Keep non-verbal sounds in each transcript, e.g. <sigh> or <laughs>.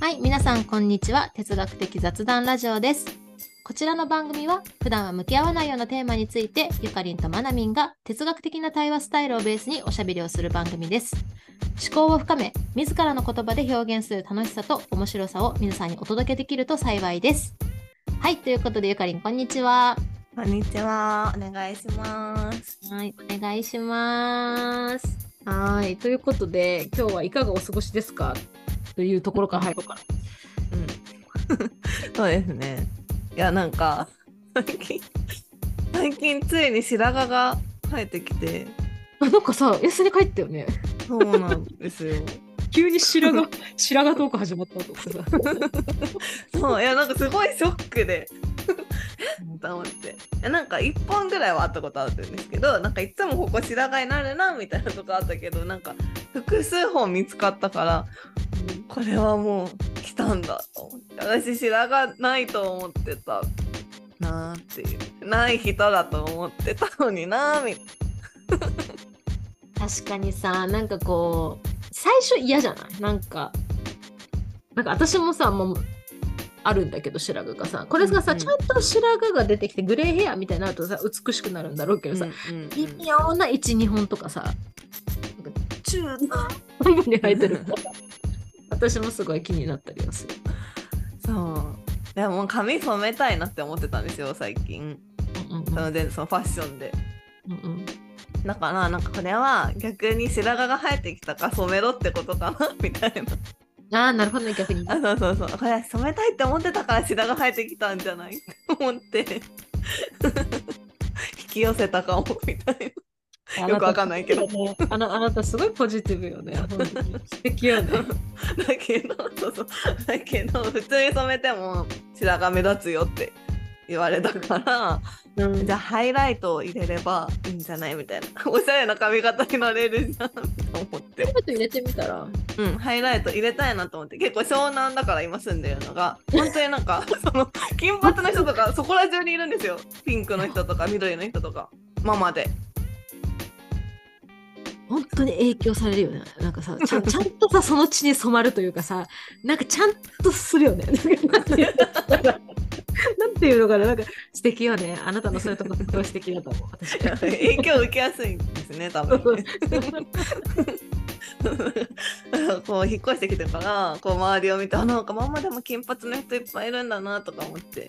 はい、皆さんこんにちは。哲学的雑談ラジオです。こちらの番組は普段は向き合わないようなテーマについてゆかりんとまなみんが哲学的な対話スタイルをベースにおしゃべりをする番組です。思考を深め、自らの言葉で表現する楽しさと面白さを皆さんにお届けできると幸いです。はい、ということでゆかりんこんにちは。こんにちは。お願いします。はい、お願いします。はい、ということで今日はいかがお過ごしですか？というところから入ろうかな。うん。そうですね。いや、なんか、最近、最近ついに白髪が生えてきて、あなんかさ、エスに帰ったよね。そうなんですよ。<laughs> 急に白髪、白髪トーク始まったと思ってさ。<laughs> そう、いや、なんかすごいショックで。<laughs> と思ってなんか1本ぐらいはあったことあるんですけどなんかいつもここ白髪になるなみたいなとこあったけどなんか複数本見つかったからこれはもう来たんだと思って私白髪ないと思ってた。なーっていうない人だと思ってたのになーみたい確かにさ、なんかこう、最初嫌じゃない？なんか、なんか私もさ、もう、あるんだけど白髪がさ。これがさ、うんうん。ちゃんと白髪が出てきてグレーヘアみたいになるとさ美しくなるんだろうけどさ、な、うんうんうん。微妙な12本とかさなんか中な半分に生えてるから私もすごい気になったりはする。そう。でも髪染めたいなって思ってたんですよ最近。うんうんそのでそのファッションで。うんうん。だからなんかこれは逆に白髪が生えてきたから染めろってことかなみたいな。ああなるほどね逆に。あそうそう。そうこれ染めたいって思ってたから白髪生えてきたんじゃない？って思って。<laughs> 引き寄せたかもみたいよくわかんないけど。ねあな <laughs> あなたすごいポジティブよね。素敵よね。な <laughs> だけどそうそう。だけど普通に染めても白髪目立つよって言われたからうん。じゃあハイライトを入れればいいんじゃないみたいな。おしゃれな髪型になれるじゃんと思って。ちょっと入れてみたら。うん、ハイライト入れたいなと思って。結構湘南だから今住んでるのが <laughs> 本当になんかその金髪の人とかそこら中にいるんですよ。ピンクの人とか緑の人とかママで本当に影響されるよね。なんかさ、ちゃん <laughs> とさ、その血に染まるというかさ、なんかちゃんとするよね。なん <laughs> ていうのかななんかな、素敵よね。あなたのそういうとこすごい素敵だと思う。私影響を受けやすいんですね多分 <laughs> こう引っ越してきてからこう周りを見てあなんかママでも金髪の人いっぱいいるんだなとか思って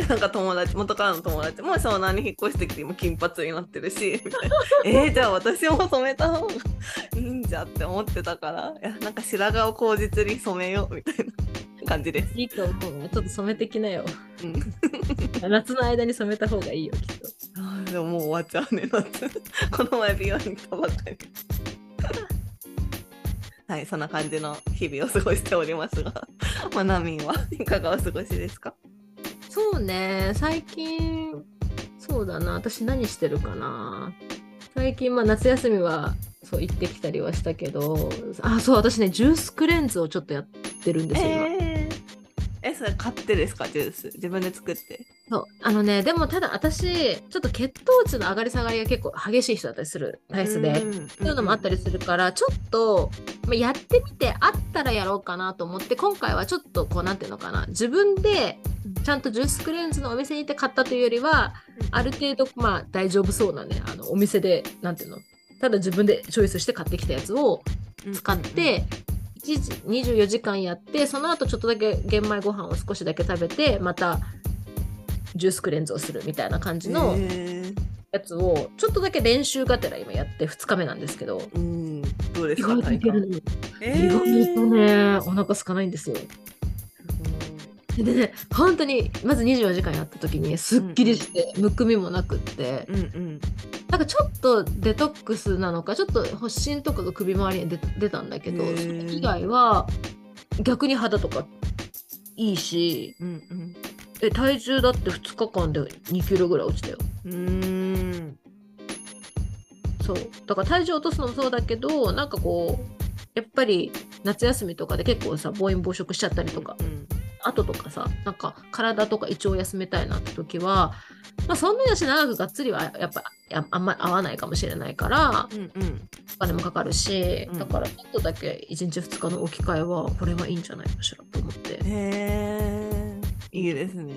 でなんか友達元からの友達も湘南に引っ越してきて今金髪になってるし <laughs> えー、じゃあ私も染めた方がいいんじゃって思ってたからいやなんか白髪を口実に染めようみたいな感じです。いいと思うわ。ちょっと染めてきなよ。うん <laughs> 夏の間に染めた方がいいよ、きっと。あーでももう終わっちゃうね夏 <laughs> この前美容に行ったばっかりはいそんな感じの日々を過ごしておりますがまなみんはいかがお過ごしですか？そうね、最近、そうだな、私何してるかな。最近、まあ、夏休みはそう行ってきたりはしたけど、あ、そう、私ね、ジュースクレンズをちょっとやってるんですよ、今。えーえそれ買ってですかジュース？自分で作って。そう。あのねでもただ私ちょっと血糖値の上がり下がりが結構激しい人だったりする体質で。うんそういうのもあったりするからちょっと、まあ、やってみてあったらやろうかなと思って今回はちょっとこうなんていうのかな自分でちゃんとジュースクレンズのお店に行って買ったというよりはある程度まあ大丈夫そうなねあのお店でなんていうのただ自分でチョイスして買ってきたやつを使って、1時24時間やってその後ちょっとだけ玄米ご飯を少しだけ食べてまたジュースクレンズをするみたいな感じのえー。やつをちょっとだけ練習がてら今やって2日目なんですけど。うん。どうです意か外といけるの、え意外ーとねお腹空かないんですよ。でね本当にまず24時間やった時にすっきりしてむくみもなくって、うんうんなんかちょっとデトックスなのかちょっと発疹とかが首周りに出出たんだけどそれ以外は逆に肌とかいいしうんうん。え体重だって2日間で2キロぐらい落ちたよ。うーん。そう。だから体重落とすのもそうだけどなんかこうやっぱり夏休みとかで結構さ暴飲暴食しちゃったりとか。うん後とかさなんか体とか胃腸を休めたいなって時は、まあ、そんなに私長くがっつりはやっぱやあんまり合わないかもしれないからうんうん。お金もかかるし、うん。だからちょっとだけ1日2日の置き換えはこれがいいんじゃないかしらと思って。へえいいですね。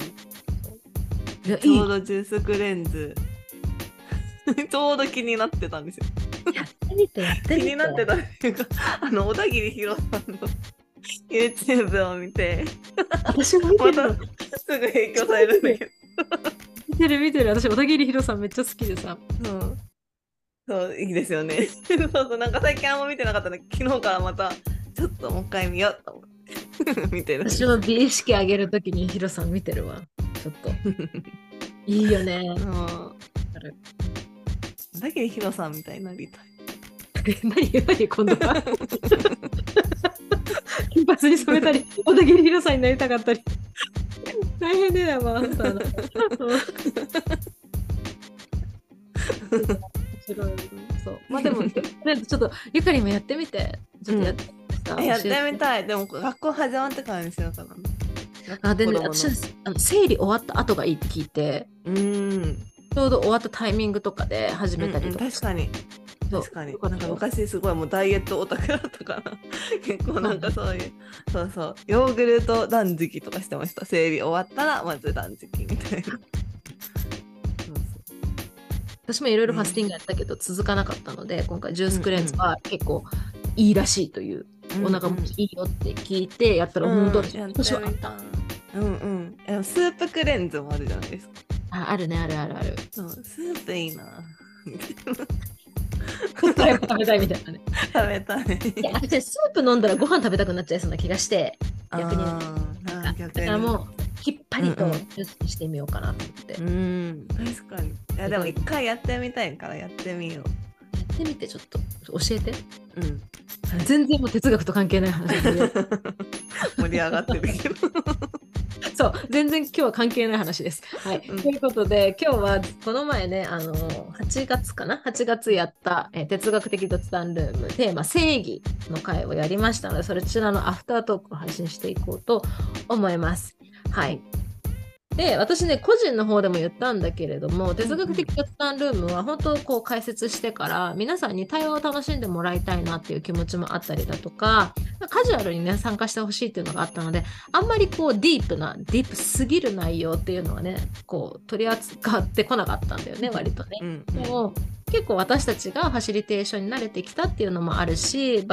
いやいちょういどジュースクレンズ。<laughs> ちょうど気になってたんですよ。やってみてやってみて。気になってたっていうかあの小田切ヒロさんの YouTube を見て私も見てるの。すぐ影響されるんだけど見てる見てる。私、小田切ヒロさんめっちゃ好きでさ。そうそういいですよねそうそうなんか最近あんま見てなかったんで昨日からまたちょっともう一回見ようと思って見てる私も美意識上げるときにヒロさん見てるわ。ちょっと。いいよね。うんだけどヒロさんみたいになりたいえ何何今度は金 <laughs> 髪に染めたり、<laughs> 小田切ヒロさんになりたかったり。大変だよ、まあ、あんたの。面白い。そう。<laughs> まあでも、とりあえずちょっと、ゆかりもやってみて、ちょっとやってみやってみい。たいでも学校始まってからにしようかなあ、でね、私あの、生理終わった後がいいって聞いて、うんちょうど終わったタイミングとかで始めたりとか。うんうん確かに確かに。なんか昔すごいもうダイエットオタクだったから <laughs> 結構なんかそういうそうそう。ヨーグルト断食とかしてました。生理終わったらまず断食みたいな。私もいろいろファスティングやったけど続かなかったので、今回ジュースクレンズは結構いいらしいという、そうお腹もいいよって聞いてやったら本当にやって私はあっみた。うんうん。えスープクレンズもあるじゃないですか。ああるねあるあるある。そう。スープいいな <laughs> 早く食べたいみたいなね。食べたい。いや私スープ飲んだらご飯食べたくなっちゃいそうな気がして逆にだからもうきっぱりとうんうん。ジュースにしてみようかなと思って、やうん確かに。いやでも一回やってみたいからやってみよってみてちょっと教えて。ううん。全然もう哲学と関係ない話で。<laughs> 盛り上がってるけどそう、全然今日は関係ない話です。はい。うんということで、今日はこの前ね、あの、8月かな ?8 月やった、えー哲学的雑談ルーム、テーマ、正義の回をやりましたので、そちらのアフタートークを配信していこうと思います。はい。で、私ね、個人の方でも言ったんだけれども、哲学的雑談ルームは本当こう解説してから、皆さんに対話を楽しんでもらいたいなっていう気持ちもあったりだとか、カジュアルにね、参加してほしいっていうのがあったので、あんまりこうディープな、ディープすぎる内容っていうのはね、こう取り扱ってこなかったんだよね、割とね。うん。でも結構私たちがファシリテーションに慣れてきたっていうのもあるし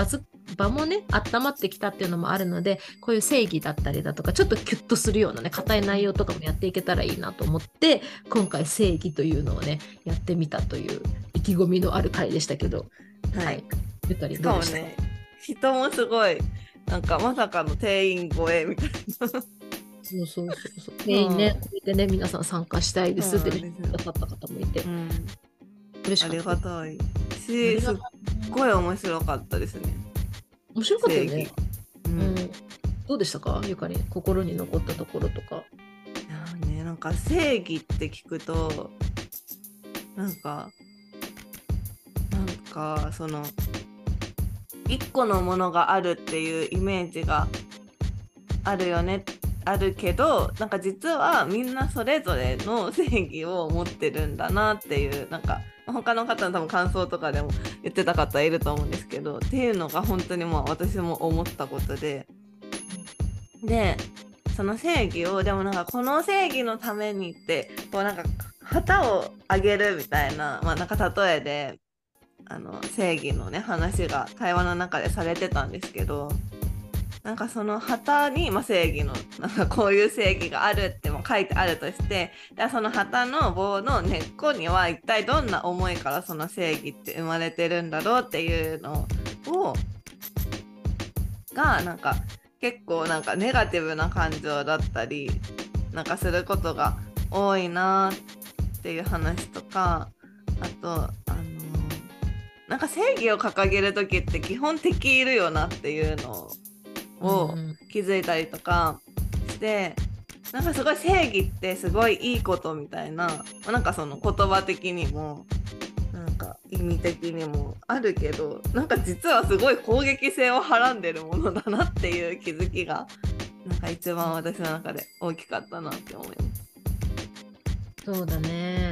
場もね温まってきたっていうのもあるのでこういう正義だったりだとかちょっとキュッとするようなね硬い内容とかもやっていけたらいいなと思って今回正義というのをねやってみたという意気込みのある回でしたけどはい。ゆかりしどうでしね人もすごいなんかまさかの定員超えみたいな。そうそうそうそう。全員ね、これでね皆さん参加したいですってそうなんですよ。言ってくださった方もいて。うん。あり嬉しかったがたい。しすっごい面白かったですね面白かったよね。ううん。ん、どうでしたか？ゆかり心に残ったところとか。いやねなんか正義って聞くとなんかなんかその一個のものがあるっていうイメージがあるよねあるけどなんか実はみんなそれぞれの正義を持ってるんだなっていうなんか他の方の多分感想とかでも言ってた方いると思うんですけどっていうのが本当にまあ私も思ったことで。でその正義をでもなんかこの正義のためにってこうなんか旗をあげるみたいなまあなんか例えであの正義のね話が会話の中でされてたんですけどなんかその旗に、まあ、正義のなんかこういう正義があるっても書いてあるとしてでその旗の棒の根っこには一体どんな思いからその正義って生まれてるんだろうっていうのをがなんか結構なんかネガティブな感情だったりなんかすることが多いなっていう話とかあとあのなんか正義を掲げる時って基本敵いるよなっていうのをうん気づいたりとかしてなんかすごい正義ってすごいいいことみたいななんかその言葉的にもなんか意味的にもあるけどなんか実はすごい攻撃性をはらんでるものだなっていう気づきがなんか一番私の中で大きかったなって思います。そうだね。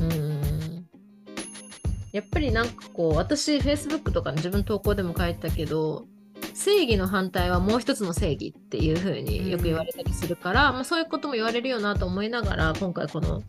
うん。やっぱりなんかこう私 Facebook とかの自分投稿でも書いたけど正義の反対はもう一つの正義っていう風によく言われたりするから、まあ、そういうことも言われるよなと思いながら今回この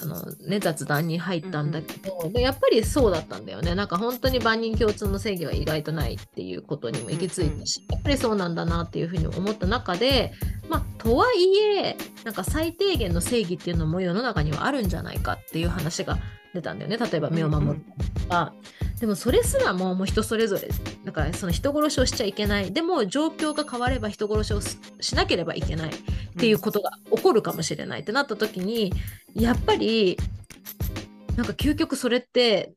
あの、ね、雑談に入ったんだけど、でやっぱりそうだったんだよね。なんか本当に万人共通の正義は意外とないっていうことにも行き着いたし、やっぱりそうなんだなっていうふうに思った中でまあとはいえなんか最低限の正義っていうのも世の中にはあるんじゃないかっていう話が出たんだよね。例えば身を守るとか。でもそれすらももう人それぞれ。だからその人殺しをしちゃいけない。でも状況が変われば人殺しをししなければいけない。っていうことが起こるかもしれないってなった時にやっぱりなんか究極それって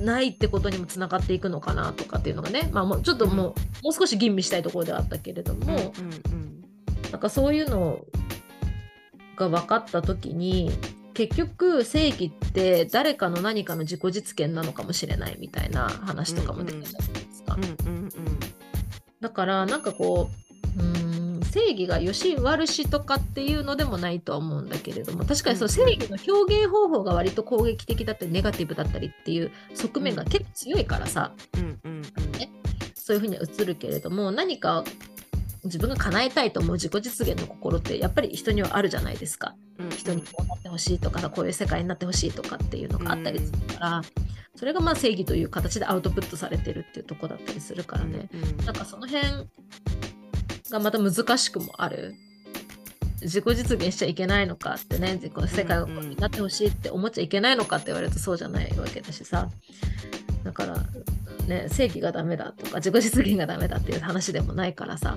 ないってことにもつながっていくのかなとかっていうのがね。まあもうちょっともう,、もう少し吟味したいところではあったけれども、うんうん。なんかそういうのが分かった時に結局正義って誰かの何かの自己実現なのかもしれないみたいな話とかも出てたじゃないですか。だからなんかこううーん正義が良し悪しとかっていうのでもないとは思うんだけれども確かにそううん正義の表現方法が割と攻撃的だったりネガティブだったりっていう側面が結構強いからさ。うんうんそういうふうには映るけれども何か自分が叶えたいと思う自己実現の心ってやっぱり人にはあるじゃないですか。うん人にこうなってほしいとかこういう世界になってほしいとかっていうのがあったりするから、それがまあ正義という形でアウトプットされてるっていうとこだったりするからね、うんうん。なんかその辺がまた難しくもある。自己実現しちゃいけないのかってねこの世界がこうになってほしいって思っちゃいけないのかって言われるとそうじゃないわけだしさ。だから、ね、正義がダメだとか自己実現がダメだっていう話でもないからさ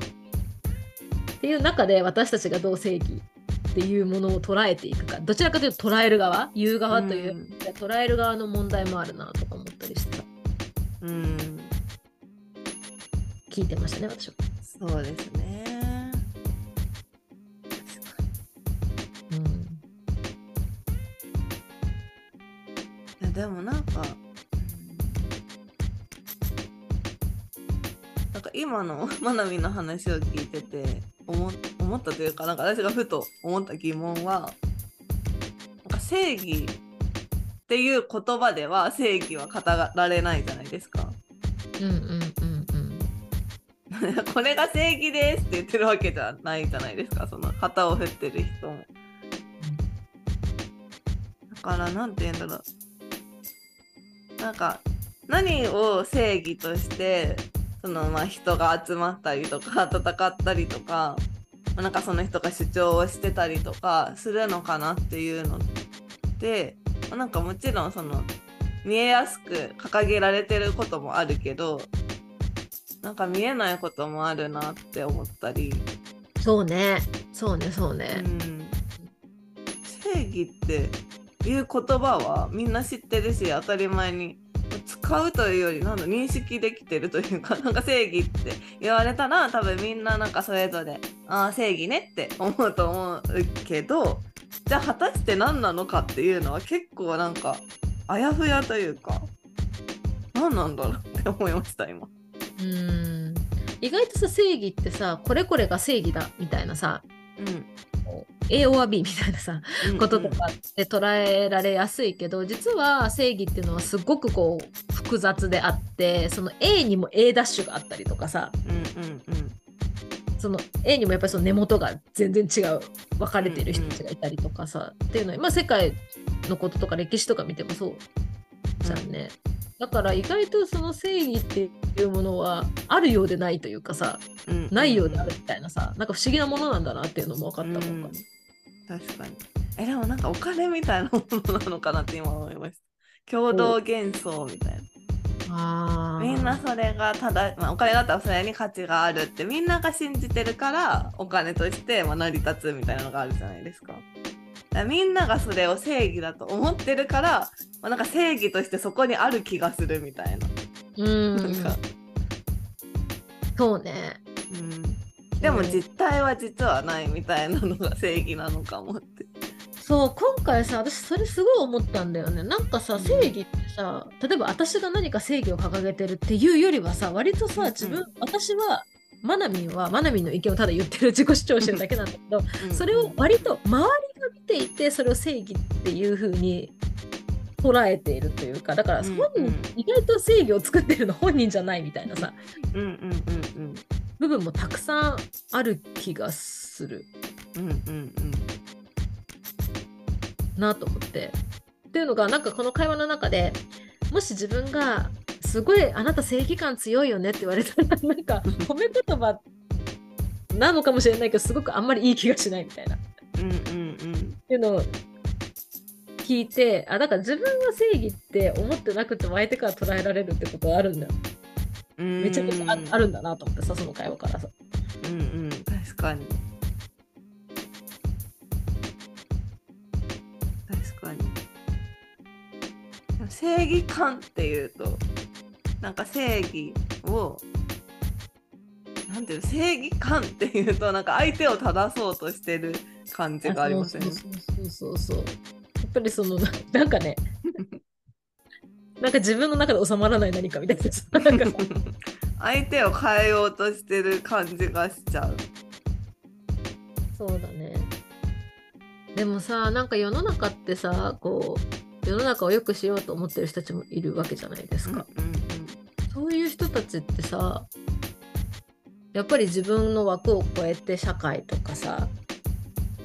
っていう中で私たちがどう正義っていうものを捉えていくか。どちらかというと捉える側。言う側という、うん。捉える側の問題もあるなとか思ったりして。さうん。聞いてましたね私は。そうですね。うん。いやでもなんか、うんなんか今のまなみの話を聞いてて思思ったというかなんか私がふと思った疑問はなんか正義っていう言葉では正義は語られないじゃないですか。うんうんうんうん <laughs> これが正義ですって言ってるわけじゃないじゃないですかその旗を振ってる人も。だからなんて言うんだろうなんか何を正義としてそのまあ人が集まったりとか戦ったりとかまあなんかその人が主張をしてたりとかするのかなっていうのってまあなんかもちろんその見えやすく掲げられてることもあるけどなんか見えないこともあるなって思ったり。そうね。そうねそううね、ん。正義っていう言葉はみんな知ってるし当たり前に使うというよりなんだ認識できてるというか <laughs> なんか正義って言われたら多分みんななんかそれぞれああ正義ねって思うと思うけどじゃあ果たして何なのかっていうのは結構なんかあやふやというか何なんだろうって思いました今。うん意外とさ正義ってさこれこれが正義だみたいなさうん、A or B みたいなさうんこととかって捉えられやすいけど実は正義っていうのはすごくこう複雑であってその A にも A ダッシュがあったりとかさうんうんうん。その A にもやっぱりその根元が全然違う分かれてる人たちがいたりとかさ、っていうのは、まあ、世界のこととか歴史とか見てもそうじゃんね。だから意外とその正義っていうものはあるようでないというかさうん。うんないようであるみたいなさなんか不思議なものなんだなっていうのも分かったもんかうん。確かに。えでもなんかお金みたいなものなのかなって今思いました。共同幻想みたいな。みんなそれがただ、まあ、お金だったらそれに価値があるってみんなが信じてるからお金としてまあ成り立つみたいなのがあるじゃないですか。みんながそれを正義だと思ってるから、まあ、なんか正義としてそこにある気がするみたいな,、うん。なんか。そうね。うん、でも実態は実はないみたいなのが正義なのかもって。そう今回さ私それすごい思ったんだよね。なんかさうん。正義ってさ例えば私が何か正義を掲げてるっていうよりはさ割とさ自分、うん私はマナミンはマナミンの意見をただ言ってる自己主張してるだけなんだけどそれを割と周りが見ていてそれを正義っていう風に捉えているというかだからうん本人、うん意外と正義を作ってるの本人じゃないみたいなさ。うんうん部分もたくさんある気がする。うんうんうん。うんなと思って。っていうのがなんかこの会話の中でもし自分がすごいあなた正義感強いよねって言われたら <laughs> なんか褒め言葉なのかもしれないけどすごくあんまりいい気がしないみたいな。っうんうん。ていうのを聞いてあだから自分は正義って思ってなくても相手から捉えられるってことはあるんだよ。うんめちゃくちゃああるんだなと思ってさその会話からさ。うんうん確かに確かに正義感っていうとなんか正義をなんていうの正義感っていうとなんか相手を正そうとしてる感じがありません？そうそうそうそうそう。やっぱりそのな <laughs> なんかねなんか自分の中で収まらない何かみたいなさなんかさ相手を変えようとしてる感じがしちゃう。そうだね。でもさ、なんか世の中ってさ、こう、世の中を良くしようと思ってる人たちもいるわけじゃないですか。うんうんそういう人たちってさ、やっぱり自分の枠を超えて社会とかさ、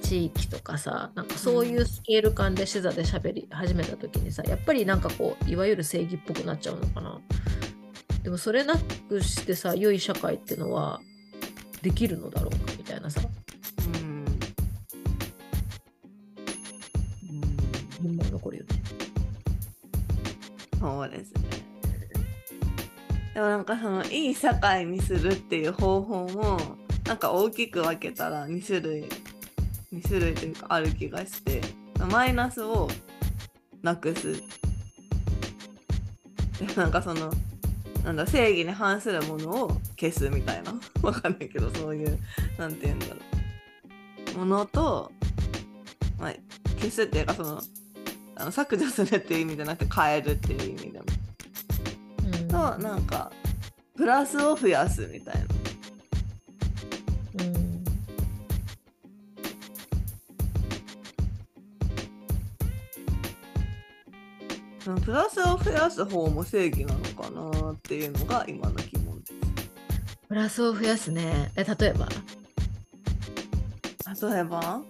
地域とかさ、なんかそういうスケール感で視座で喋り始めた時にさ、やっぱりなんかこう、いわゆる正義っぽくなっちゃうのかな。でもそれなくしてさ、良い社会ってのはできるのだろうかみたいなさ、うん疑問残るよね。そうですね。でもなんかそのいい社会にするっていう方法もなんか大きく分けたら2種類2種類というかある気がしてマイナスをなくす。でなんかそのなんだ正義に反するものを消すみたいな。<laughs> わかんないけどそういうなんて言うんだろう。ものと、まあ、消すっていうかそのあの削除するっていう意味じゃなくて変えるっていう意味でも。うん。となんかプラスを増やすみたいな。うんそのプラスを増やす方も正義なのかなっていうのが今の疑問です。プラスを増やすね。え、例えば？例えば？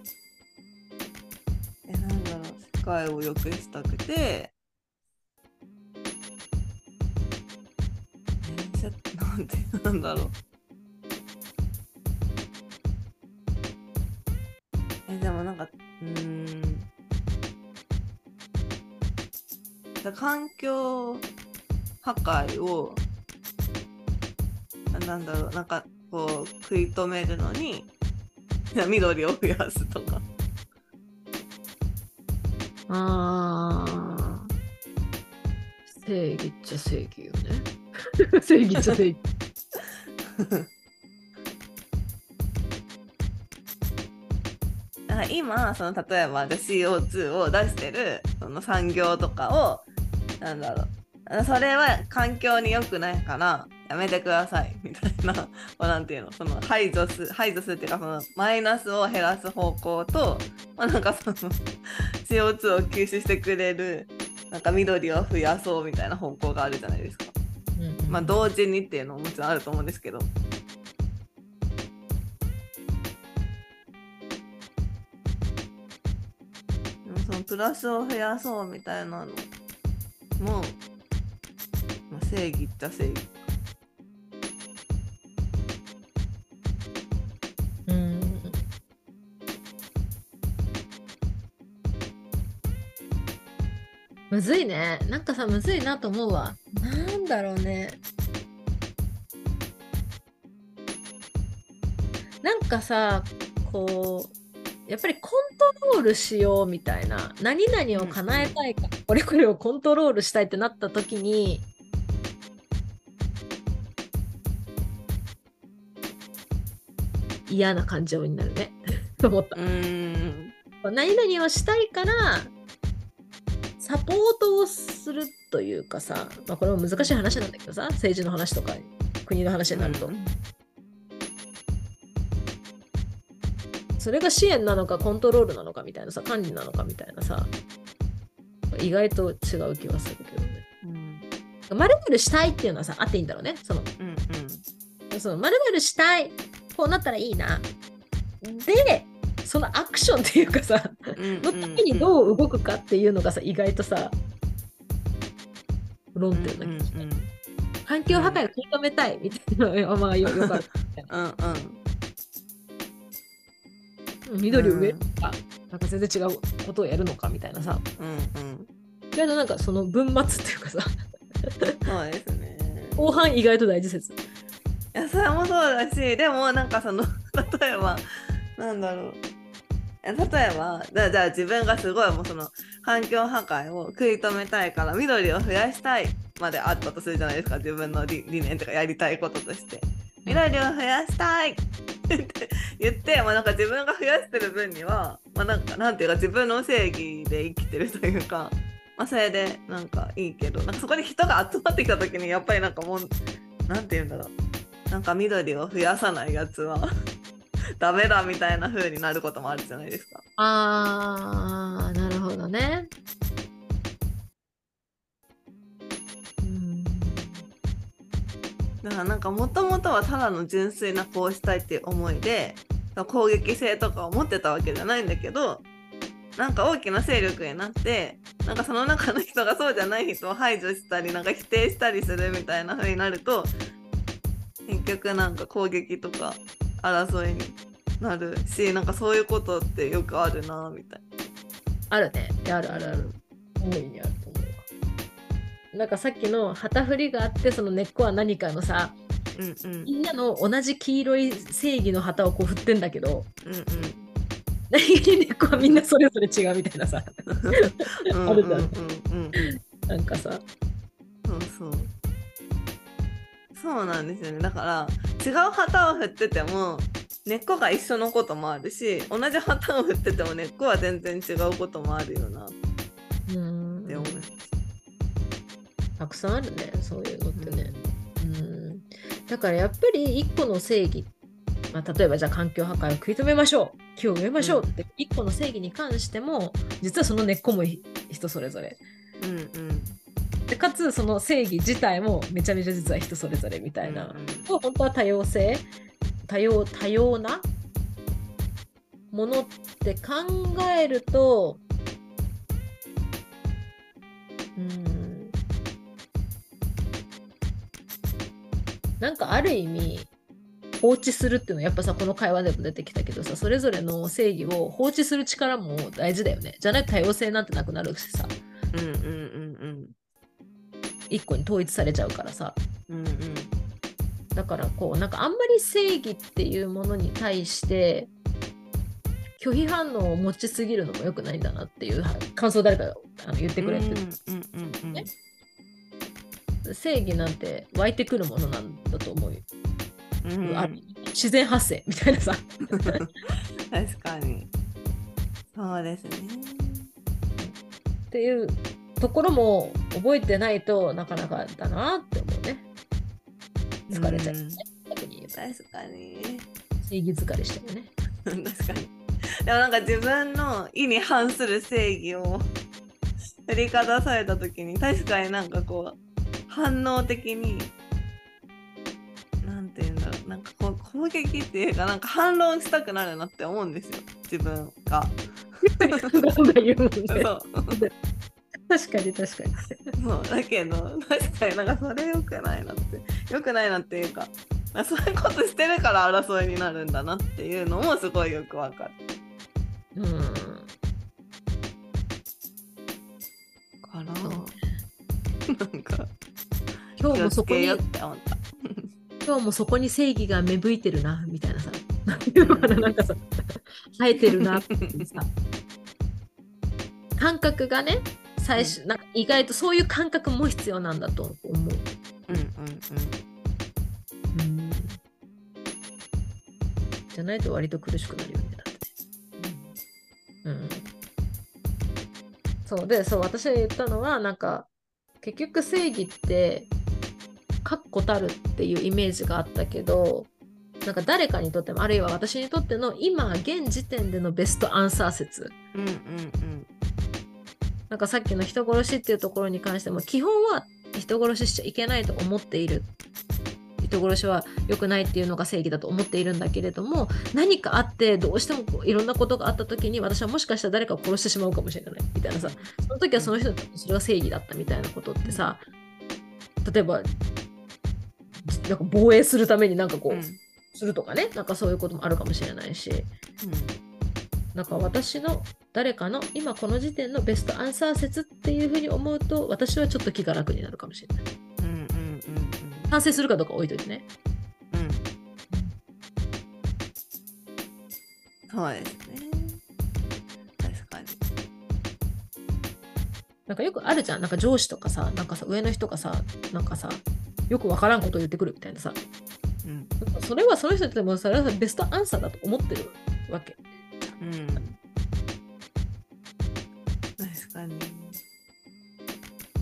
えなんだろう。世界を良くしたくて。なんてなんだろう。えでもなんかうーんじゃあ環境破壊をあなんだろうなんかこう食い止めるのに緑を増やすとかああ。正義っちゃ正義よね。<laughs> 正義っちゃ正義。だから今その例えばじゃあ CO2 を出してるその産業とかをなんだろうあそれは環境に良くないからやめてくださいみたいなこうなんていうのその排除す排除するっていうかそのマイナスを減らす方向と、まあ、なんかその <laughs> CO2 を吸収してくれるなんか緑を増やそうみたいな方向があるじゃないですか。うんまあ同時にっていうのももちろんあると思うんですけど。そのプラスを増やそうみたいなのも、まあ、正義っちゃ正義。うんむずいね。なんかさ、むずいなと思うわ。なんだろうね。なんかさ、こう、やっぱりコントロールしようみたいな、何々を叶えたいか、これこれをコントロールしたいってなった時に、嫌な感情になるね。と <laughs> 思ったう。ーん。何々をしたいからサポートをするというかさ、まあ、これも難しい話なんだけどさ政治の話とか国の話になると、うんそれが支援なのかコントロールなのかみたいなさ管理なのかみたいなさか意外と違う気はするけどね。うん。まるまるしたいっていうのはさあっていいんだろうね。そのうんそのまるまるしたいこうなったらいいな。でそのアクションっていうかさうんのためにどう動くかっていうのがさ意外とさ論うん点な気がしない。うんうん環境破壊を食い止めたいみたいな、いやまあよよくある。<laughs> うんうん緑を植えるとか、なんか全然違うことをやるのかみたいなさ。うんうん。意外となんかその文末っていうかさ。そうですね。後半意外と大事説。いやそれもそうだしでもなんかその <laughs> 例えばなんだろう。例えばじゃあ自分がすごいもうその環境破壊を食い止めたいから緑を増やしたいまであったとするじゃないですか。自分の理理念とかやりたいこととして。緑を増やしたい言って、まあ、なんか自分が増やしてる分には、まあ、なんかなんていうか自分の正義で生きてるというか、まあ、それでなんかいいけどなんかそこに人が集まってきた時にやっぱりなんかもうなんて言うんだろうなんか緑を増やさないやつは <laughs> ダメだみたいな風になることもあるじゃないですか。あーなるほどねだからなんかもともとはただの純粋なこうしたいっていう思いで攻撃性とかを持ってたわけじゃないんだけどなんか大きな勢力になってなんかその中の人がそうじゃない人を排除したりなんか否定したりするみたいな風になると結局なんか攻撃とか争いになるしなんかそういうことってよくあるなみたいな。あるね。あるあるある。大いにある。なんかさっきの旗振りがあってその根っこは何かのさな。うんうんみんなの同じ黄色い正義の旗をこう振ってんだけどうんうん <laughs> 何気に根っこはみんなそれぞれ違うみたいなさうんあるじゃんうんうんうんなんかさそうそう。そうなんですよね。だから違う旗を振ってても根っこが一緒のこともあるし同じ旗を振ってても根っこは全然違うこともあるよなっうたくさんあるねそういうのってね、うん、だからやっぱり一個の正義、まあ、例えばじゃあ環境破壊を食い止めましょう。木を植えましょうって一個の正義に関しても実はその根っこもひ人それぞれ。うんうん。でかつその正義自体もめちゃめちゃ実は人それぞれみたいな、うんうん。本当は多様性多様多様なものって考えるとなんかある意味放置するっていうのはやっぱさこの会話でも出てきたけどさそれぞれの正義を放置する力も大事だよね。じゃないと多様性なんてなくなるしさ。うんうんうん一個に統一されちゃうからさ。うんうん。うんだからこうなんかあんまり正義っていうものに対して拒否反応を持ちすぎるのも良くないんだなっていう感想を誰かがあの言ってくれて、うんうんうん。ね正義なんて湧いてくるものなんだと思うよ、うん。うんある自然発生みたいなさ。確かに。そうですね。っていうところも覚えてないとなかなかだなって思うね。疲れちゃうね、逆に言うと確かに。正義疲れしちゃうね。確かに。でもなんか自分の意に反する正義を振りかざされた時に確かになんかこう反応的になんて言うんだろう。なんかこう攻撃っていうかなんか反論したくなるなって思うんですよ。自分が。<laughs> 確かに確かに。そう。だけど確かになんかそれ良くないなって。良くないなっていうかあそういうことしてるから争いになるんだなっていうのもすごいよくわかる。うん。からなんか今日もそこに。<laughs> 今日もそこに正義が芽吹いてるなみたいなさなんていうのかななんかさ生えてるなってさ感覚がね最初なんか意外とそういう感覚も必要なんだと思う。うんうんうんじゃないと割と苦しくなるようになって。うん。そうで、そう、私が言ったのは、なんか、結局正義って、確固たるっていうイメージがあったけど、なんか誰かにとっても、あるいは私にとっての今、現時点でのベストアンサー説。うんうんうん。なんかさっきの人殺しっていうところに関しても基本は人殺ししちゃいけないと思っている。人殺しは良くないっていうのが正義だと思っているんだけれども何かあってどうしてもこういろんなことがあった時に私はもしかしたら誰かを殺してしまうかもしれない。みたいなさその時はその人にとってそれが正義だったみたいなことってさ例えばなんか防衛するためになんかこう、うん。するとかね。なんかそういうこともあるかもしれないし。なんか私の誰かの今この時点のベストアンサー説っていうふうに思うと私はちょっと気が楽になるかもしれない。うんうんうんうん賛成するかどうか置いといてね。うんうん。そうですね。確かに。なんかよくあるじゃん。なんか上司とかさなんかさ上の人がさなんかさよくわからんことを言ってくるみたいなさ。うん。それはその人にとってもそれはベストアンサーだと思ってるわけ。うん確かに。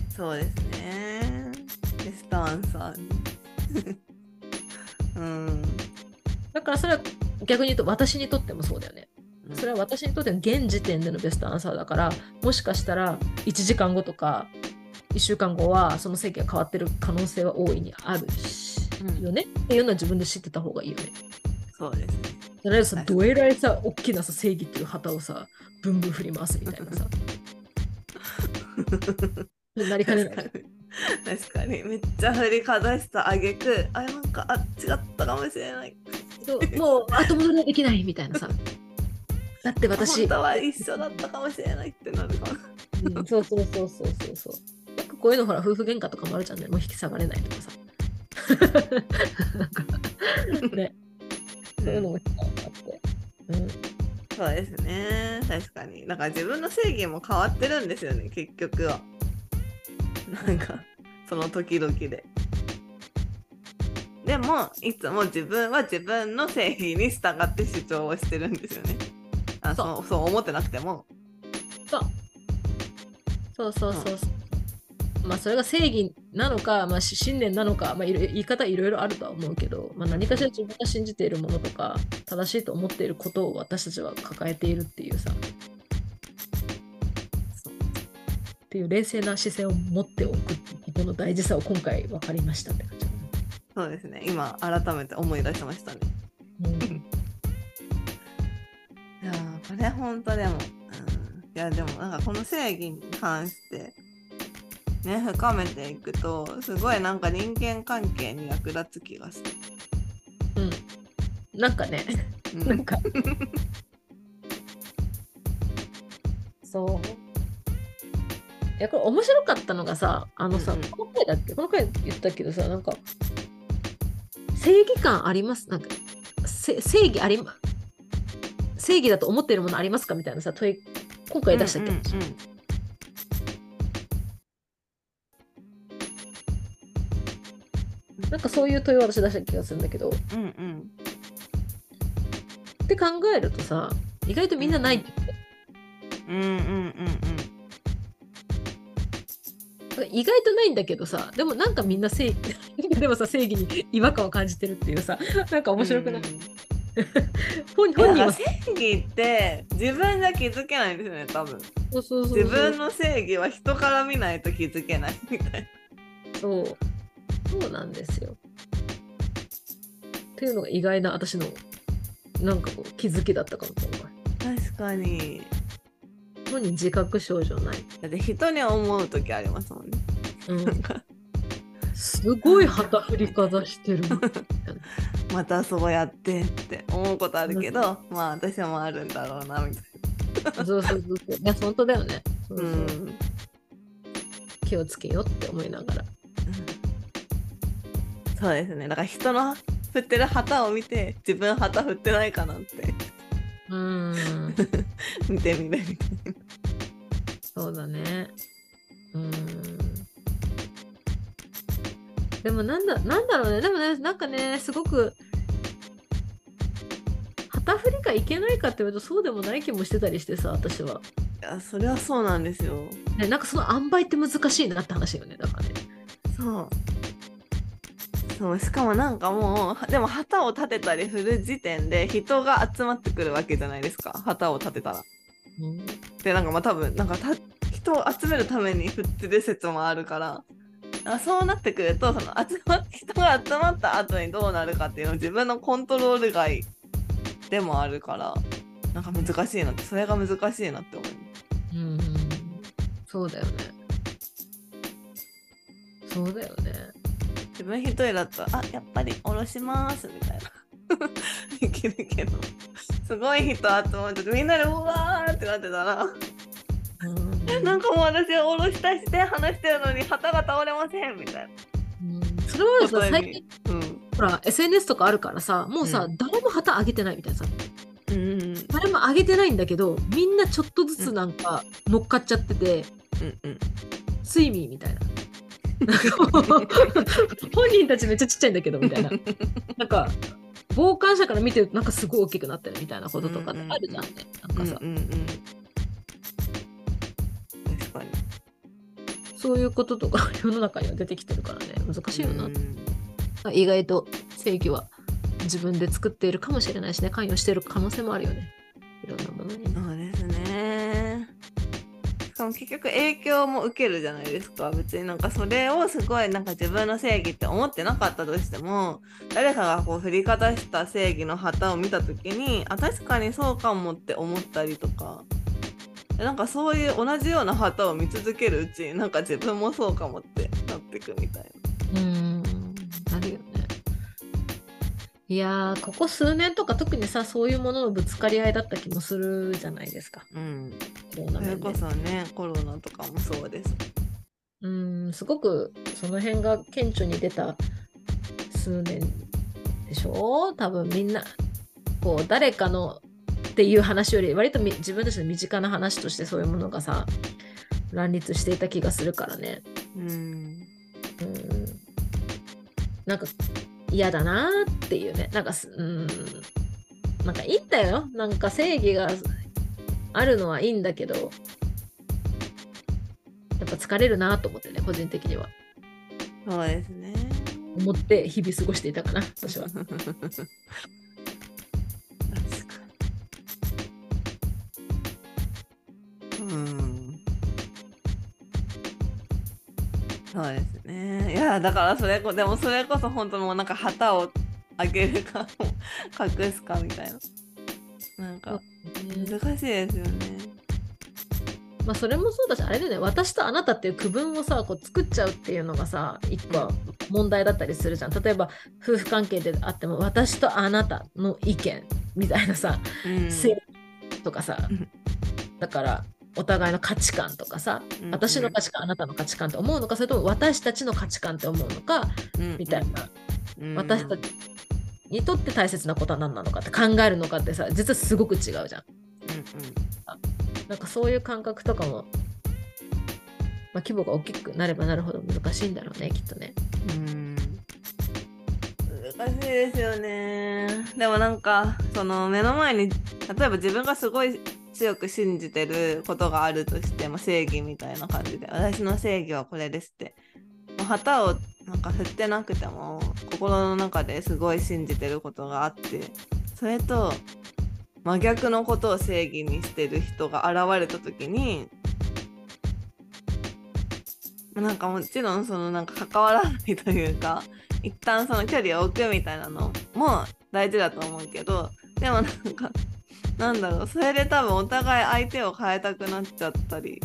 そうですね。ベストアンサー。ねうん。だからそれは逆に言うと私にとってもそうだよね。それは私にとっての現時点でのベストアンサーだからもしかしたら1時間後とか1週間後はその席が変わってる可能性は大いにあるし、うん。よねっていうのは自分で知ってた方がいいよね。そうですね。じゃないとさはいどえらいさ大きなさ正義っていう旗をさブンブン振り回すみたいなさ。<laughs> なりかねない。確かに。めっちゃ振りかざしたあげくあなんかあ違ったかもしれない。そう。もう後戻りはできないみたいなさ。だって私。本、当は一緒だったかもしれないってなるかも。うん。そうそうそうそうそうそう。こういうのほら夫婦喧嘩とかもあるじゃんね。もう引き下がれないとかさ。なんかね、そういうのもあって。うん。そうですね。確かに。だから自分の正義も変わってるんですよね結局は。なんかその時々で。でもいつも自分は自分の正義に従って主張をしてるんですよね。あそそうそう思ってなくても。そう。そうそうそうそう。まあそれが正義なのか、まあ、し信念なのか、まあ、言い方いろいろあるとは思うけど、まあ、何かしら自分が信じているものとか正しいと思っていることを私たちは抱えているっていうさっていう冷静な姿勢を持っておくことの大事さを今回分かりましたって感じ。そうですね。今改めて思い出しましたね。うん。いやーこれ本当でも、うん、いやでもなんかこの正義に関してね深めていくとすごいなんか人間関係に役立つ気がする。うん、なんかね、うん。なんか。そう。いやこれ面白かったのがさあのさ、うんうん。この回だっけ？この回言ったけどさなんか正義感あります？なんかせ正義ありま正義だと思っているものありますか？みたいなさ問い今回出したっけ、うんうんうんそういう問いを私出した気がするんだけど。うんうんって考えるとさ意外とみんなないって。うんうんうんうん意外とないんだけどさでもなんかみんな正義 <laughs> でもさ正義に違和感を感じてるっていうさなんか面白くない、うん。本本人は。正義って自分じゃ気づけないんですよね多分。そうそうそうそう。自分の正義は人から見ないと気づけないみたいそう。そうなんですよっていうのが意外な私のなんかこう気づきだったかも今回な確かに。本人自覚症状ない、だって人に思う時ありますもんね。うん。すごい旗振りかざしてる。<laughs> またそうやってって思うことあるけど、まあ私もあるんだろうなみたいそうそうそうそう。いや本当だよね。そうな。そう。うん。気をつけようって思いながら。そうですね。だから人の振ってる旗を見て自分旗振ってないかなってうん見てみるみたいな。そうだね。うーん。でもなんだ、なんだろうね。でもね、なんかね、すごく、旗振りがいけないかって言われるとそうでもない気もしてたりしてさ、私は。いやそれはそうなんですよ。ね、なんかその塩梅って難しいなって話よね、だからね。そう。そうしかもなんかもうでも旗を立てたり振る時点で人が集まってくるわけじゃないですか。旗を立てたら。うん。でなんかまあ多分なんか人を集めるために振ってる説もあるから。あそうなってくるとその集ま人が集まった後にどうなるかっていうのを自分のコントロール外でもあるからなんか難しいなってそれが難しいなって思います。うん。そうだよね。そうだよね自分一人だったら「あやっぱり下ろします」みたいな。<laughs> できるけど。すごい人集まってみんなでうわーってなってたら。うん。なんかもう私は下ろしたりして話してるのに旗が倒れませんみたいな。うん。それはさ最近うん。ほら SNS とかあるからさもうさ、うん。誰も旗上げてないみたいなさ。うんうん誰も上げてないんだけどみんなちょっとずつなんか乗っかっちゃってて、うんうん。スイミーみたいな。<laughs> 本人たちめっちゃちっちゃいんだけどみたいな。なんか傍観者から見てるとなんかすごい大きくなってるみたいなこととかあるじゃんね。なんかさ、うんうんうん確かにそういうこととか <laughs> 世の中には出てきてるからね難しいよな。うん意外と正義は自分で作っているかもしれないしね関与している可能性もあるよね。いろんなものにね。そうですねしかも結局影響も受けるじゃないですか別になんかそれをすごいなんか自分の正義って思ってなかったとしても誰かがこう振りかざした正義の旗を見た時にあ確かにそうかもって思ったりとかなんかそういう同じような旗を見続けるうちになんか自分もそうかもってなってくみたいな。うん。いやーここ数年とか特にさそういうもののぶつかり合いだった気もするじゃないですか。うん、コロナ面でそれこそねコロナとかもそうです。うーんすごくその辺が顕著に出た数年でしょ？多分みんなこう誰かのっていう話より割とみ自分たちの身近な話としてそういうものがさ乱立していた気がするからね。うんうんなんか嫌だなっていうねなんかすうんなんかいいんだよなんか正義があるのはいいんだけどやっぱ疲れるなと思ってね個人的にはそうですね。思って日々過ごしていたかな私は。<laughs> うん。だからそれこ、でもそれこそ本当もうなんか旗を上げるか、隠すかみたいな。なんか難しいですよね。まあそれもそうだしあれだよね。私とあなたっていう区分をさこう作っちゃうっていうのがさ一個問題だったりするじゃん。例えば夫婦関係であっても私とあなたの意見みたいなさうん。正義とかさ、うん。だからお互いの価値観とかさ、うん私の価値観あなたの価値観って思うのかそれとも私たちの価値観って思うのかみたいな、うん私たちにとって大切なことは何なのかって考えるのかってさ実はすごく違うじゃん。なんかそういう感覚とかも、まあ、規模が大きくなればなるほど難しいんだろうねきっとね。うん。難しいですよね。でもなんかその目の前に例えば自分がすごい強く信じてることがあるとしても正義みたいな感じで私の正義はこれですって。もう旗をなんか振ってなくても心の中ですごい信じてることがあってそれと真逆のことを正義にしてる人が現れた時になんかもちろんそのなんか関わらないというか一旦その距離を置くみたいなのも大事だと思うけどでもなんかなんだろうそれで多分お互い相手を変えたくなっちゃったり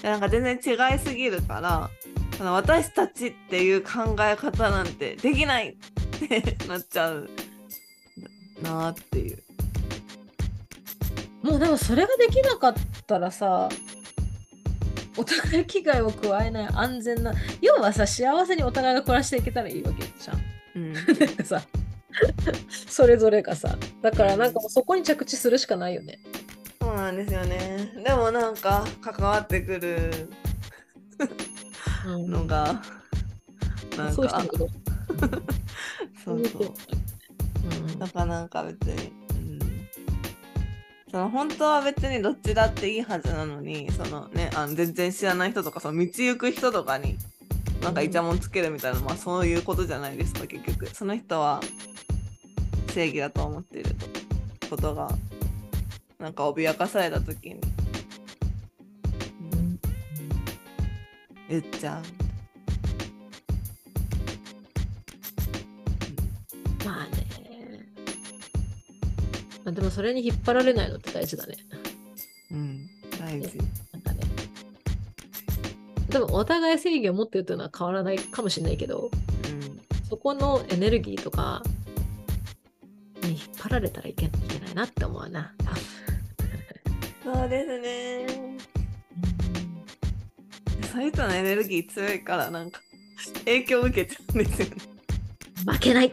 でなんか全然違いすぎるからその私たちっていう考え方なんてできないってなっちゃうなーっていう。もうでもそれができなかったらさお互い危害を加えない安全な要はさ幸せにお互いが暮らしていけたらいいわけじゃん。うん <laughs> なんかさ <laughs> それぞれがさ。だからなんかもうそこに着地するしかないよね。そうなんですよね。でもなんか関わってくるうん。のが、なんか。そういう人もいる。<laughs> そうそう。うん。だからなんか別に、うん、その本当は別にどっちだっていいはずなのにそのねあの全然知らない人とかその道行く人とかになんかイチャモンつけるみたいな、まあそういうことじゃないですか結局。その人は正義だと思っていることがなんか脅かされた時に、うん言っちゃう。まあね。まあ、でもそれに引っ張られないのって大事だね。うん、大事。なんかね。でもお互い正義を持ってるというのは変わらないかもしれないけど、うん、そこのエネルギーとかられたらいけないなって思うな。そうですね。そういう人のエネルギー強いからなんか影響を受けちゃうんですよね。負けない。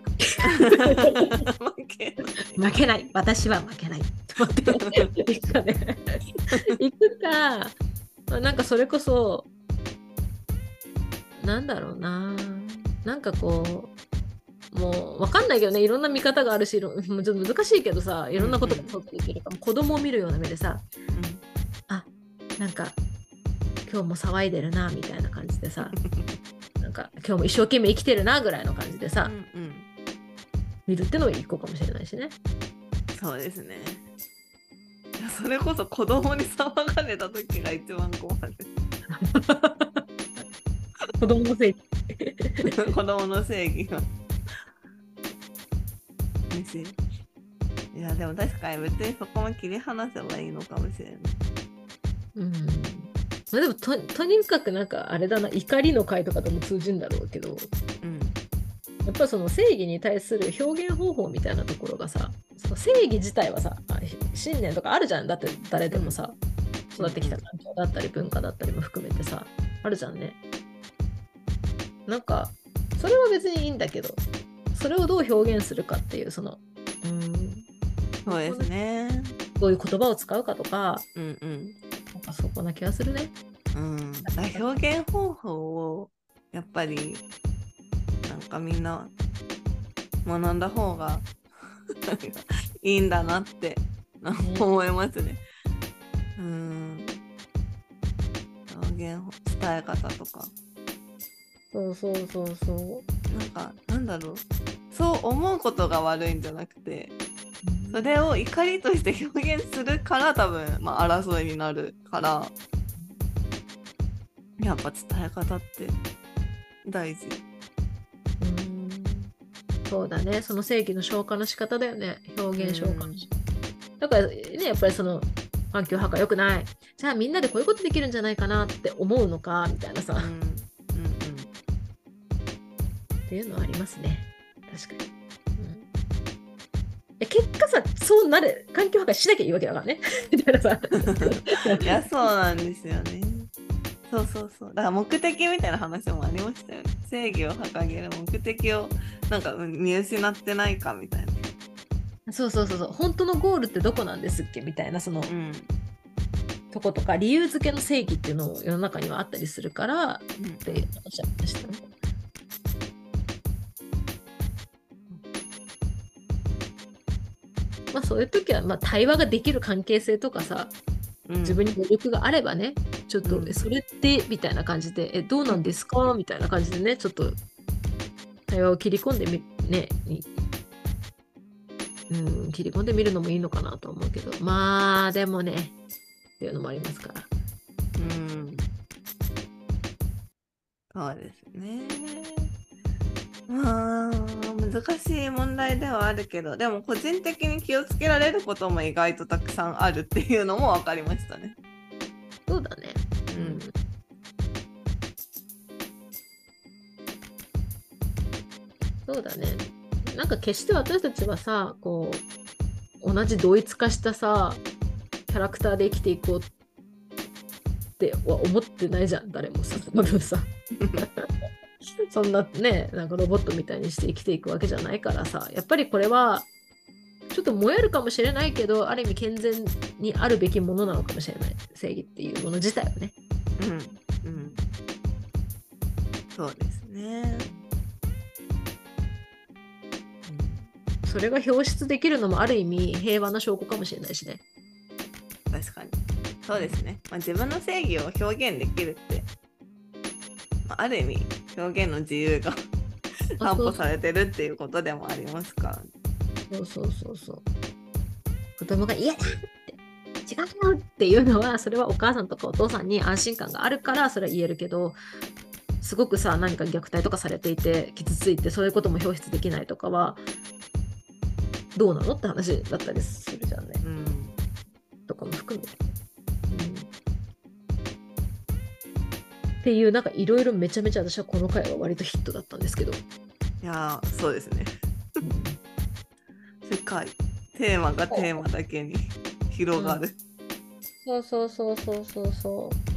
負けない。私は負けない。と思って。行くかね行くか。まあなんかそれこそなんだろうな。なんかこうもう分かんないけどねいろんな見方があるし <laughs> ちょっと難しいけどさいろんなことが想像できるかも、子供を見るような目でさあなんか今日も騒いでるなみたいな感じでさ <laughs> なんか今日も一生懸命生きてるなぐらいの感じでさ、うんうん、見るってのも一個かもしれないしね。そうですね。それこそ子供に騒がれた時が一番困る。<laughs> 子供のせい子供の正義が。嬉しい。いやでも確かに別にそこも切り離せばいいのかもしれない。うん。まあでもととにかくなんかあれだな。怒りの会とかでも通じるんだろうけど。うん。やっぱりその正義に対する表現方法みたいなところがさその正義自体はさまあ信念とかあるじゃん。だって誰でもさ育ってきた環境だったり文化だったりも含めてさあるじゃんね。なんかそれは別にいいんだけどそれをどう表現するかっていうそのうんそうですね。どういう言葉を使うかとかうんうん。なんかそこな気がするねうん、表現方法をやっぱりなんかみんな学んだ方がいいんだなって思いますね。うん表現法伝え方とかそうそうそうそう。なんかなんだろう。そう思うことが悪いんじゃなくてそれを怒りとして表現するから多分、まあ、争いになるからやっぱ伝え方って大事。うん。そうだね。その正義の消化の仕方だよね。表現消化の仕方、だからねやっぱりその環境破壊良くない。じゃあみんなでこういうことできるんじゃないかなって思うのかみたいなさ、うんっうんていうのはありますね確かに、うんえ結果さそうなれ環境破壊しなきゃいいわけだからね <laughs> みたいなさうん、<laughs> いやそうなんですよね。そうそうそう。だから目的みたいな話もありましたよね。正義を掲げる目的をなんかうん見失ってないかみたいな。そうそうそうそう本当のゴールってどこなんですっけみたいなそのうん。とことか理由付けの正義っていうのも世の中にはあったりするからっておっしゃってましたね。まあそういう時はまあ対話ができる関係性とかさうん、自分に余力があればねちょっと、うんえそれってみたいな感じでえどうなんですか？みたいな感じでねちょっと対話を切り込んでみねにうん切り込んでみるのもいいのかなと思うけどまあでもねっていうのもありますから。うん。そうですね。まあ難しい問題ではあるけどでも個人的に気をつけられることも意外とたくさんあるっていうのも分かりましたね。そうだね。ううんん。そうだね。なんか決して私たちはさ、こう、同じ同一化したさ、キャラクターで生きていこうっては思ってないじゃん、誰もさ。多分さ。そんなね、なんかロボットみたいにして生きていくわけじゃないからさ、やっぱりこれは、ちょっと燃えるかもしれないけど、ある意味健全にあるべきものなのかもしれない。正義っていうもの自体はね。うんうん、そうですね。それが表出できるのもある意味平和な証拠かもしれないしね。確かに。そうですね。まあ、自分の正義を表現できるって、まあ、ある意味表現の自由が担保されてるっていうことでもありますから、ね。そうそうそうそう。子供が嫌だって違うよっていうのはそれはお母さんとかお父さんに安心感があるからそれは言えるけどすごくさ何か虐待とかされていて傷ついてそういうことも表出できないとかはどうなのって話だったりするじゃんね。うんとかも含めて。っていうなんかいろいろめちゃめちゃ私はこの回は割とヒットだったんですけど。いやーそうですね世界テーマがテーマだけに広がる、そうそうそうそうそうそう。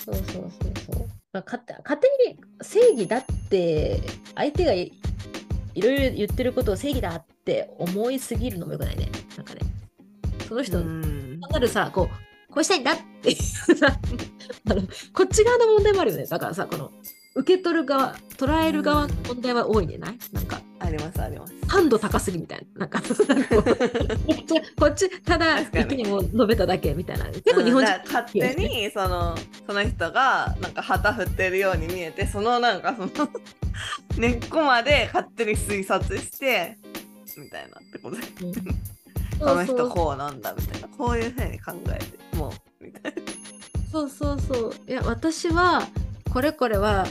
そうそうそうそう。まあ、勝手勝手に正義だって相手がいいろいろ言ってることを正義だって思いすぎるのもよくないね。なんかね。その人、うんなるさ、こう、こうしたいんだって。いうさあの、こっち側の問題もあるよね。だからさ、この、受け取る側、捉える側の問題は多いねない？なんか、ありますあります。感度高すぎみたいな。なんか、こっちただ、意見を述べただけみたいな。結構日本人うん勝手にそのその人がなんか旗振ってるように見えてそのなんかその根っこまで勝手に推察してみたいなってことでうんこの人こうなんだみたいなこういうふうに考えてもうみたいなそうそうそう。いや、私は、これこれは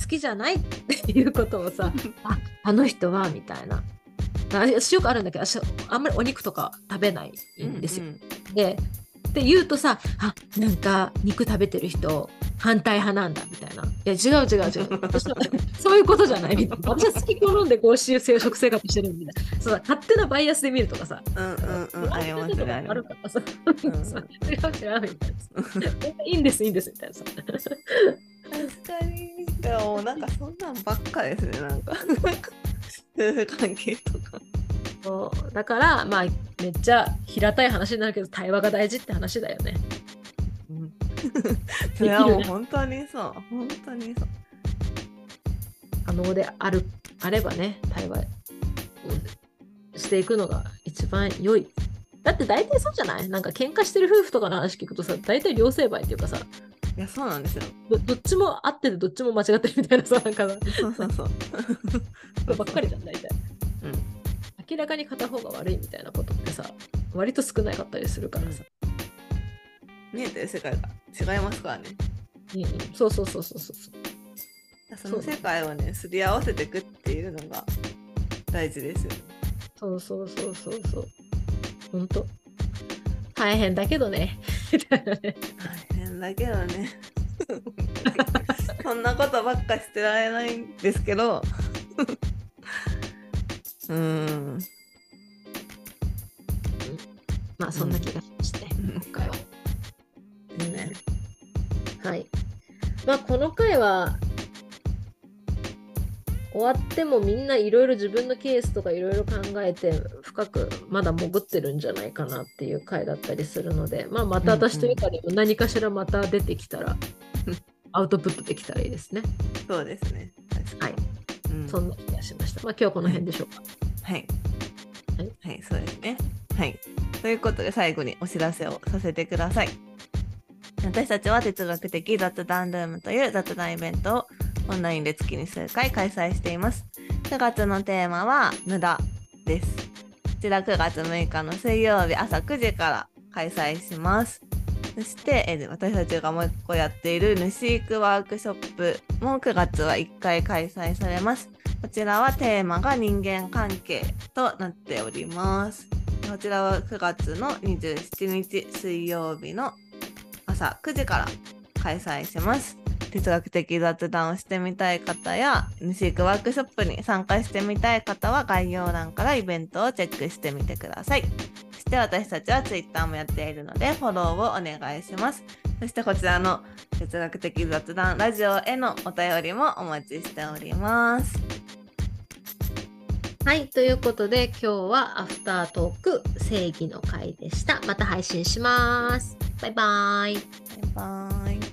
好きじゃないっていうことをさ、<laughs> ああの人はみたいな。よくあるんだけど、私あんまりお肉とか食べないんですよ。うんで、って言うとさ、あなんか肉食べてる人反対派なんだみたいな。いや違う違う違う。そういうことじゃないみたいな。私は好き好んでこういう食生活してるみたいな。そうだ勝手なバイアスで見るとかさ。うんうんうんありますねあるからさ。違う違うみたいなさ。いいんですいいんですみたいなさ。確かにでもなんかそんなんばっかですねなんか <laughs> 夫婦関係とかそうだからまあめっちゃ平たい話になるけど対話が大事って話だよね。それはもう本当にそう。本当にそう。可能であるあればね対話をしていくのが一番良い。だって大体そうじゃない？なんか喧嘩してる夫婦とかの話聞くとさ大体両成敗っていうかさいやそうなんですよ。どどっちも合っててどっちも間違ってるみたいなさなんかそうそうそう。<laughs> ばっかりじゃん大体。うん明らかに片方が悪いみたいなことってさ割と少なかったりするからさ。見えてる世界が違いますからねうんうんそうそうそうそうそう。その世界をねすり合わせていくっていうのが大事ですよねそうそうそうそうそう。ほんと。大変だけどね大変だけどね <laughs> そんなことばっかしてられないんですけどうーんまあそんな気がしまして、うん今回は。ねはい。まあこの回は終わってもみんないろいろ自分のケースとかいろいろ考えて深くまだ潜ってるんじゃないかなっていう回だったりするので、まあ、また私というかにも何かしらまた出てきたら、アウトプットできたらいいですね。そうですねそんな気がしました。まあ今日はこの辺でしょうか。はい。ははいい、そうですね。はい。ということで最後にお知らせをさせてください。私たちは哲学的雑談ルームという雑談イベントをオンラインで月に数回開催しています。9月のテーマは無駄です。こちら9月6日の水曜日朝9時から開催します。そして、えー私たちがもう一個やっている主育ワークショップも9月は1回開催されます。こちらはテーマが人間関係となっております。こちらは9月の27日水曜日の朝9時から開催します。哲学的雑談をしてみたい方や、西育ワークショップに参加してみたい方は概要欄からイベントをチェックしてみてください。そして私たちは Twitter もやっているのでフォローをお願いします。そしてこちらの哲学的雑談ラジオへのお便りもお待ちしております。はい。ということで今日はアフタートーク正義の回でした。また配信します。バイバイ。バイバイ。